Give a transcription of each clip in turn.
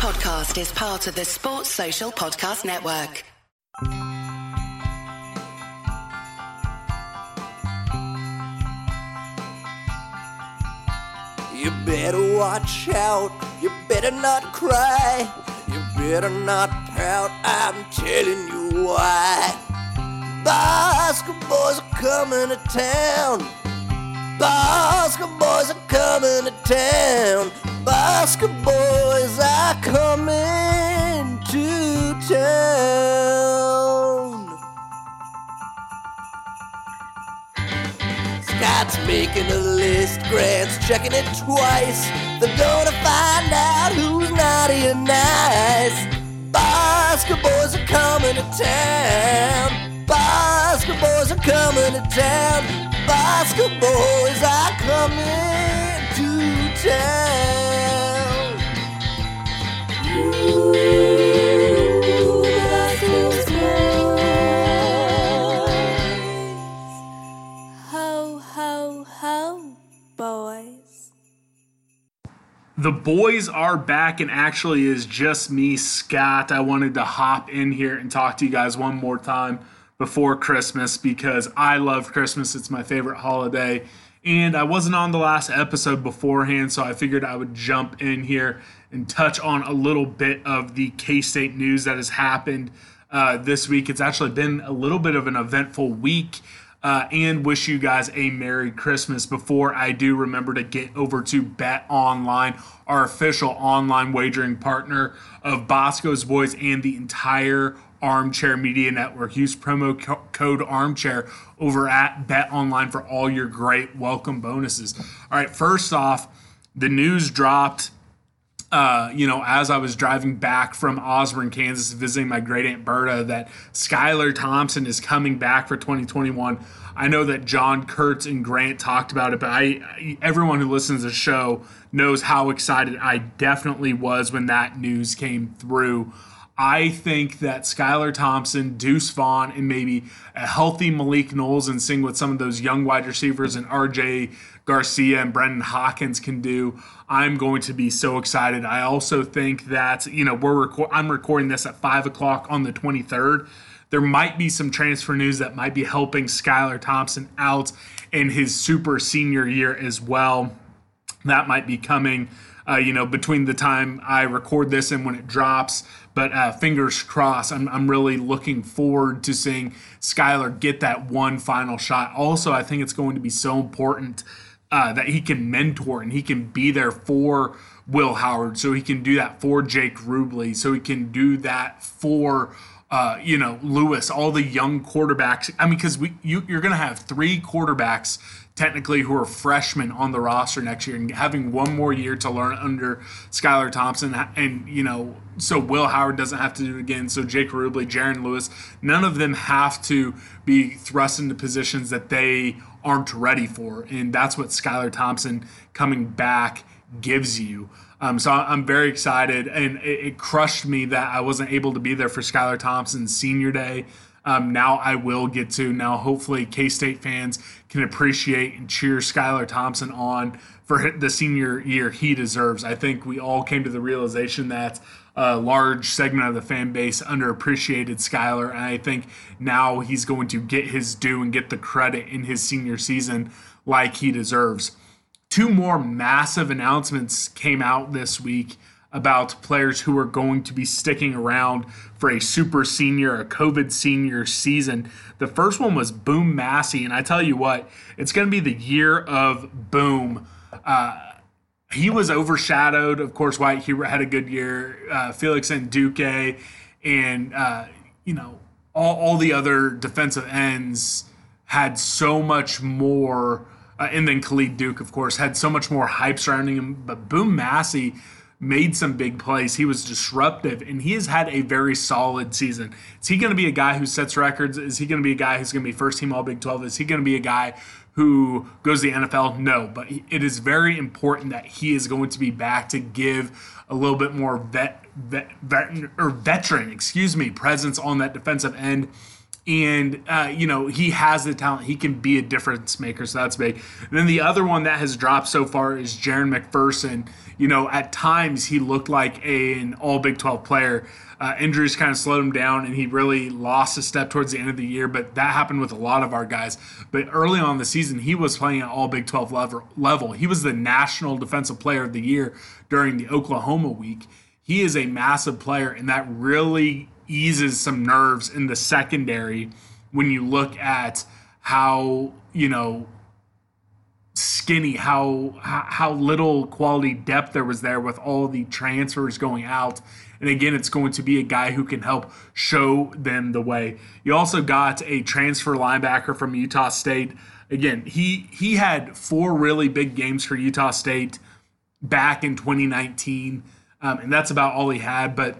podcast is part of the Sports Social Podcast Network. You better watch out. You better not cry. You better not pout. I'm telling you why. Boscoe's Boys are coming to town. Boscoe's Boys are coming to town. Boscoe's Boys are coming to town. Scott's making a list, Grant's checking it twice. They're gonna find out who's naughty and nice. Boscoe's Boys are coming to town. Boscoe's Boys are coming to town. Boscoe's Boys are coming to town. The boys are back, and actually, is just me, Scott. I wanted to hop in here and talk to you guys one more time before Christmas because I love Christmas. It's my favorite holiday. And I wasn't on the last episode beforehand, so I figured I would jump in here and touch on a little bit of the K State news that has happened uh, this week. It's actually been a little bit of an eventful week. Uh, and wish you guys a Merry Christmas. Before I do, remember to get over to Bet Online, our official online wagering partner of Boscoe's Boys and the entire Armchair Media Network. Use promo co- code Armchair over at Bet Online for all your great welcome bonuses. All right, first off, the news dropped uh, you know, as I was driving back from Osborne, Kansas, visiting my great aunt Berta, that Skylar Thompson is coming back for 2021. I know that John Kurtz and Grant talked about it, but I, everyone who listens to the show knows how excited I definitely was when that news came through. I think that Skylar Thompson, Deuce Vaughn, and maybe a healthy Malik Knowles and seeing what some of those young wide receivers and RJ Garcia and Brendan Hawkins can do. I'm going to be so excited. I also think that you know we're record- I'm recording this at five o'clock on the 23rd. There might be some transfer news that might be helping Skylar Thompson out in his super senior year as well. That might be coming, uh, you know, between the time I record this and when it drops. But uh, fingers crossed, I'm, I'm really looking forward to seeing Skylar get that one final shot. Also, I think it's going to be so important uh, that he can mentor and he can be there for Will Howard, so he can do that for Jake Rubley, so he can do that for uh, you know Lewis, all the young quarterbacks. I mean, because we you, you're going to have three quarterbacks technically who are freshmen on the roster next year and having one more year to learn under Skylar Thompson. And you know so Will Howard doesn't have to do it again. So Jake Rubley, Jaron Lewis none of them have to be thrust into positions that they aren't ready for. And that's what Skylar Thompson coming back gives you um, so I'm very excited and it, it crushed me that I wasn't able to be there for Skylar Thompson's senior day um, now I will get to. Now, hopefully, K State fans can appreciate and cheer Skylar Thompson on for the senior year he deserves. I think we all came to the realization that a large segment of the fan base underappreciated Skylar, and I think now he's going to get his due and get the credit in his senior season like he deserves. Two more massive announcements came out this week about players who are going to be sticking around for a super senior, a COVID senior season. The first one was Boom Massey, and I tell you what, it's going to be the year of Boom. Uh, he was overshadowed, of course. White he had a good year. Uh, Felix Anudike, and uh, you know all, all the other defensive ends had so much more. Uh, and then Khalid Duke, of course, had so much more hype surrounding him. But Boom Massey made some big plays. He was disruptive, and he has had a very solid season. Is he going to be a guy who sets records? Is he going to be a guy who's going to be first team All Big 12? Is he going to be a guy who goes to the NFL? No, but it is very important that he is going to be back to give a little bit more vet, vet, vet or veteran, excuse me, presence on that defensive end. And uh, you know he has the talent. He can be a difference maker, so that's big. And then the other one that has dropped so far is Jahron McPherson. You know, at times he looked like a, an All Big 12 player. Uh, injuries kind of slowed him down, and he really lost a step towards the end of the year. But that happened with a lot of our guys. But early on the season, he was playing at All Big 12 level. level. He was the National Defensive Player of the Year during the Oklahoma week. He is a massive player, and that really eases some nerves in the secondary when you look at how you know skinny how how little quality depth there was there with all the transfers going out. And again it's going to be a guy who can help show them the way. You also got a transfer linebacker from Utah State. Again he he had four really big games for Utah State back in 2019 um, and that's about all he had but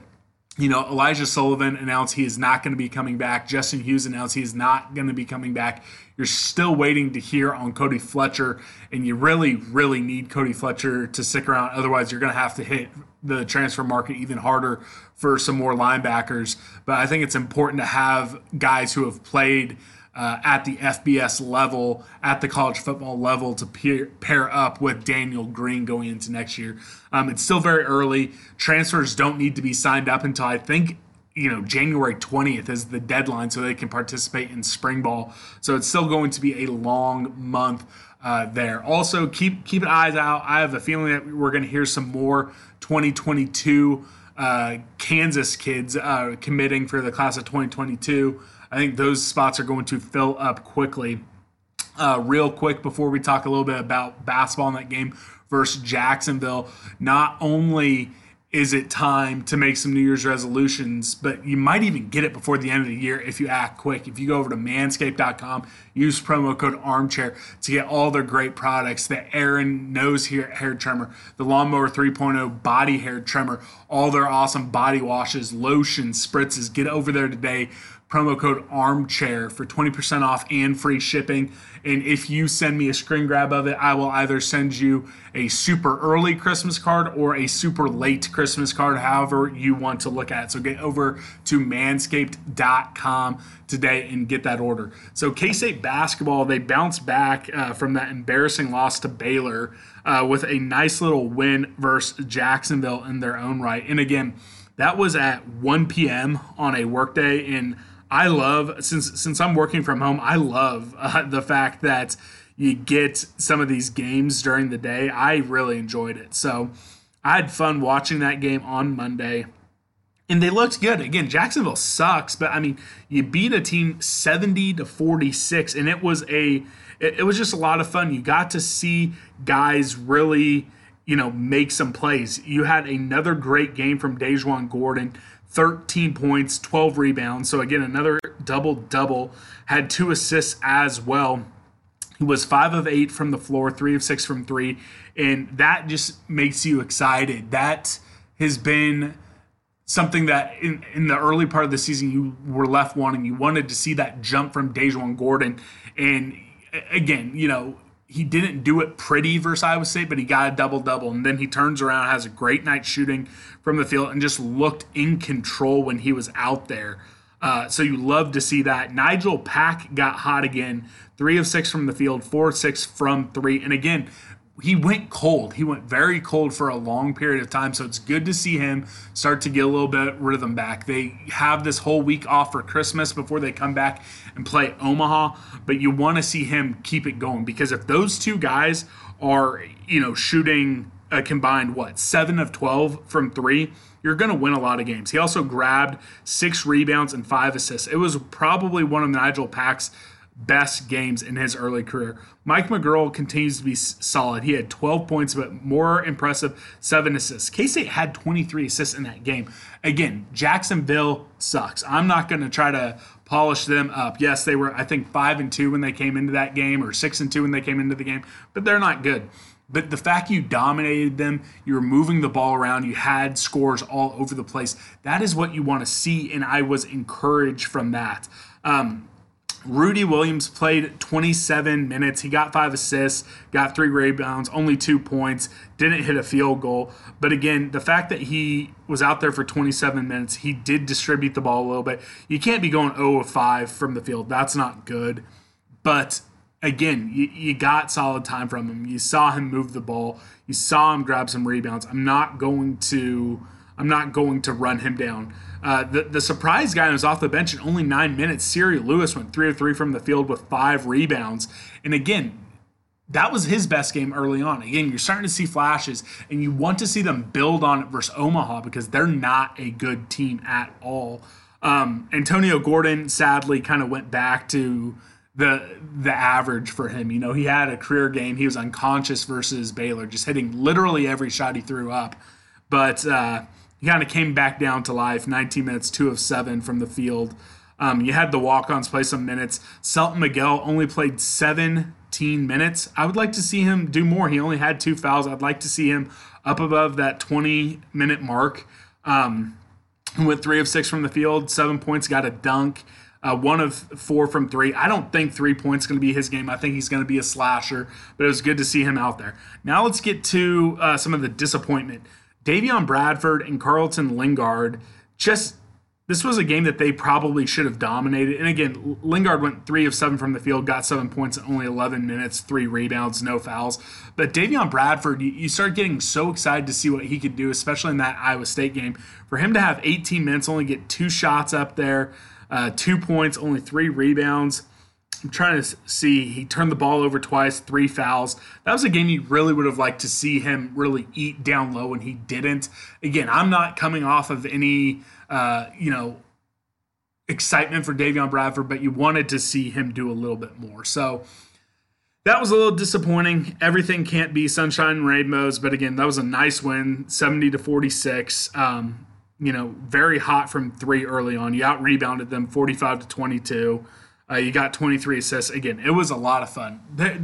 you know, Elijah Sullivan announced he is not going to be coming back. Justin Hughes announced he is not going to be coming back. You're still waiting to hear on Cody Fletcher, and you really, really need Cody Fletcher to stick around. Otherwise, you're going to have to hit the transfer market even harder for some more linebackers. But I think it's important to have guys who have played – uh, at the FBS level, at the college football level, to pair, pair up with Daniel Green going into next year. Um, it's still very early. Transfers don't need to be signed up until I think you know January 20th is the deadline, so they can participate in spring ball. So it's still going to be a long month. Uh, there. Also, keep keep an eyes out. I have a feeling that we're going to hear some more 2022 uh, Kansas kids uh, committing for the class of 2022. I think those spots are going to fill up quickly. Uh, real quick before we talk a little bit about basketball in that game versus Jacksonville, not only is it time to make some New Year's resolutions, but you might even get it before the end of the year if you act quick. If you go over to manscaped.com, use promo code armchair to get all their great products the Aaron nose hair, hair trimmer, the Lawnmower 3.0 body hair trimmer, all their awesome body washes, lotions, spritzes. Get over there today promo code armchair for 20% off and free shipping. And if you send me a screen grab of it, I will either send you a super early Christmas card or a super late Christmas card, however you want to look at it. So get over to manscaped.com today and get that order. So K State basketball, they bounced back uh, from that embarrassing loss to Baylor uh, with a nice little win versus Jacksonville in their own right. And again, that was at 1 p.m. on a workday. And I love since since I'm working from home. I love uh, the fact that you get some of these games during the day. I really enjoyed it. So I had fun watching that game on Monday. And they looked good. Again, Jacksonville sucks, but I mean, you beat a team 70 to 46 and it was a it, it was just a lot of fun. You got to see guys really, you know, make some plays. You had another great game from DaJuan Gordon. 13 points, 12 rebounds. So again, another double double. Had two assists as well. He was five of eight from the floor, three of six from three, and that just makes you excited. That has been something that in, in the early part of the season you were left wanting. You wanted to see that jump from DaJuan Gordon, and again, you know, he didn't do it pretty versus Iowa State, but he got a double double. And then he turns around, has a great night shooting from the field, and just looked in control when he was out there. Uh, so you love to see that. Nigel Pack got hot again, three of six from the field, four six from three. And again, he went cold. He went very cold for a long period of time. So it's good to see him start to get a little bit rhythm back. They have this whole week off for Christmas before they come back and play Omaha, but you want to see him keep it going because if those two guys are, you know, shooting a combined what, 7 of 12 from 3, you're going to win a lot of games. He also grabbed 6 rebounds and 5 assists. It was probably one of Nigel Pack's best games in his early career. Mike McGuirl continues to be solid. He had 12 points, but more impressive, seven assists. K State had 23 assists in that game. Again, Jacksonville sucks. I'm not going to try to polish them up. Yes, they were, I think, five and two when they came into that game, or six and two when they came into the game, but they're not good. But the fact you dominated them, you were moving the ball around, you had scores all over the place. That is what you want to see, and I was encouraged from that. Um, Rudi Williams played 27 minutes. He got five assists, got three rebounds, only two points, didn't hit a field goal. But again, the fact that he was out there for 27 minutes, he did distribute the ball a little bit. You can't be going 0 of 5 from the field. That's not good. But again, you, you got solid time from him. You saw him move the ball. You saw him grab some rebounds. I'm not going to I'm not going to run him down. Uh, the, the surprise guy was off the bench in only nine minutes. Siri Lewis went three of three from the field with five rebounds. And again, that was his best game early on. Again, you're starting to see flashes, and you want to see them build on it versus Omaha because they're not a good team at all. Um, Antonio Gordon sadly kind of went back to the the average for him. You know, he had a career game. He was unconscious versus Baylor, just hitting literally every shot he threw up. But uh, he kind of came back down to life. 19 minutes, two of seven from the field. Um, you had the walk-ons play some minutes. Selton Miguel only played 17 minutes. I would like to see him do more. He only had two fouls. I'd like to see him up above that 20-minute mark. Um, went three of six from the field, seven points, got a dunk. Uh, one of four from three. I don't think three points going to be his game. I think he's going to be a slasher, but it was good to see him out there. Now let's get to uh, some of the disappointment. Davion Bradford and Carlton Linguard just this was a game that they probably should have dominated. And again, Linguard went three of seven from the field, got seven points in only 11 minutes, three rebounds, no fouls. But Davion Bradford, you, start getting so excited to see what he could do, especially in that Iowa State game. For him to have 18 minutes, only get two shots up there, uh, two points, only three rebounds. I'm trying to see. He turned the ball over twice, three fouls. That was a game you really would have liked to see him really eat down low, and he didn't. Again, I'm not coming off of any, uh, you know, excitement for Davion Bradford, but you wanted to see him do a little bit more. So that was a little disappointing. Everything can't be sunshine and rainbows, but again, that was a nice win, 70 to 46. Um, you know, very hot from three early on. You out rebounded them 45 to 22. Uh, you got 23 assists. Again, it was a lot of fun. There,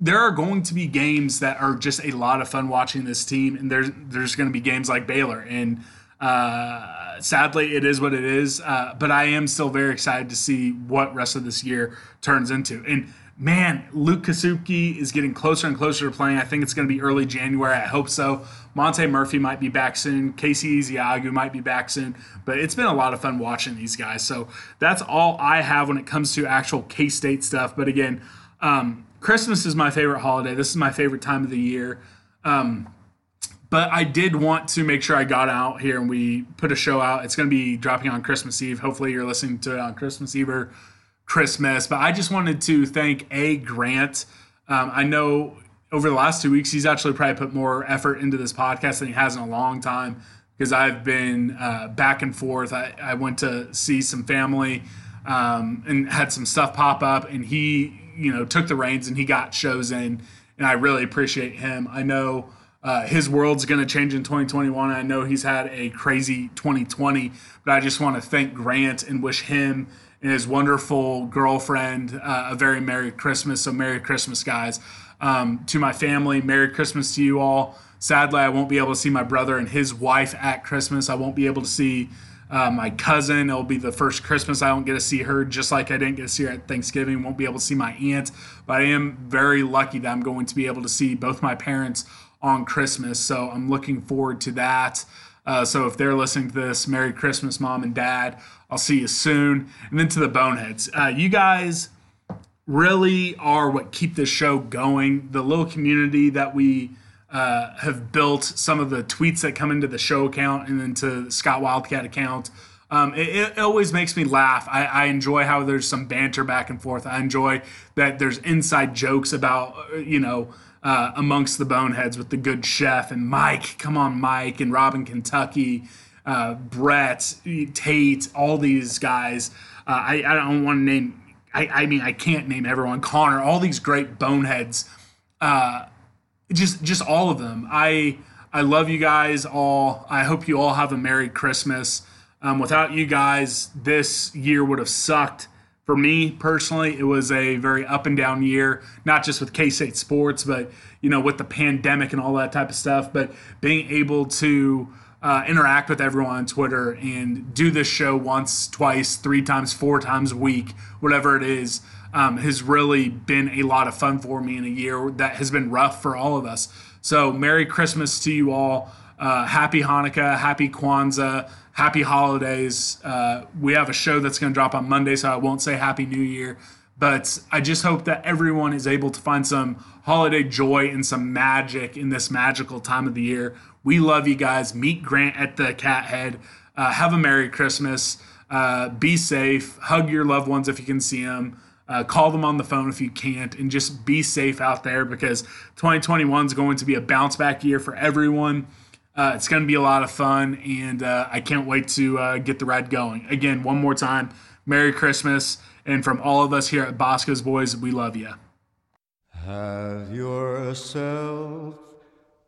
there are going to be games that are just a lot of fun watching this team, and there's there's going to be games like Baylor, and uh, sadly, it is what it is. Uh, but I am still very excited to see what rest of this year turns into. And man, Luke Kasubke is getting closer and closer to playing. I think it's going to be early January. I hope so. Monte Murphy might be back soon. Casey Ezeagu might be back soon. But it's been a lot of fun watching these guys. So that's all I have when it comes to actual K State stuff. But again, um, Christmas is my favorite holiday. This is my favorite time of the year. Um, but I did want to make sure I got out here and we put a show out. It's going to be dropping on Christmas Eve. Hopefully, you're listening to it on Christmas Eve or Christmas. But I just wanted to thank A. Grant. Um, I know over the last two weeks, he's actually probably put more effort into this podcast than he has in a long time because I've been uh, back and forth. I, I, went to see some family um, and had some stuff pop up, and he, you know, took the reins and he got shows in, and I really appreciate him. I know uh, his world's going to change in 2021. I know he's had a crazy 2020, but I just want to thank Grant and wish him and his wonderful girlfriend uh, a very Merry Christmas. So, Merry Christmas, guys. Um, to my family, Merry Christmas to you all. Sadly, I won't be able to see my brother and his wife at Christmas. I won't be able to see uh, my cousin. It'll be the first Christmas I don't get to see her, just like I didn't get to see her at Thanksgiving. Won't be able to see my aunt, but I am very lucky that I'm going to be able to see both my parents on Christmas. So I'm looking forward to that. Uh, so if they're listening to this, Merry Christmas, Mom and Dad. I'll see you soon. And then to the Boneheads. Uh, you guys really are what keep this show going. The little community that we uh, have built, some of the tweets that come into the show account and into the Scott Wildcat account. Um, it, it, always makes me laugh. I, I, enjoy how there's some banter back and forth. I enjoy that there's inside jokes about, uh, you know, uh, amongst the boneheads with the good chef and Mike. Come on, Mike and Robin Kentucky uh, Brett, Tate, all these guys. Uh, I, I don't want to name. I, I mean, I can't name everyone. Connor, all these great boneheads. Uh, just just all of them. I I love you guys all. I hope you all have a Merry Christmas. Um, without you guys, this year would have sucked. For me personally, it was a very up and down year, not just with K State sports, but you know, with the pandemic and all that type of stuff. But being able to uh, interact with everyone on Twitter and do this show once, twice, three times, four times a week, whatever it is, um, has really been a lot of fun for me in a year that has been rough for all of us. So, Merry Christmas to you all. Uh, happy Hanukkah, happy Kwanzaa, happy holidays. Uh, we have a show that's going to drop on Monday, so I won't say Happy New Year. But I just hope that everyone is able to find some holiday joy and some magic in this magical time of the year. We love you guys. Meet Grant at the Cat Head. Uh, have a Merry Christmas. Uh, be safe. Hug your loved ones if you can see them. Uh, call them on the phone if you can't, and just be safe out there because 2021 is going to be a bounce back year for everyone. Uh, it's going to be a lot of fun, and uh, I can't wait to uh, get the ride going. Again, one more time, Merry Christmas. And from all of us here at Boscoe's Boys, we love you. Have yourself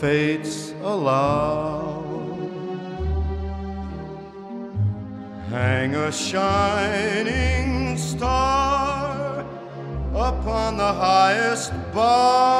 Fates allow. Hang a shining star upon the highest bough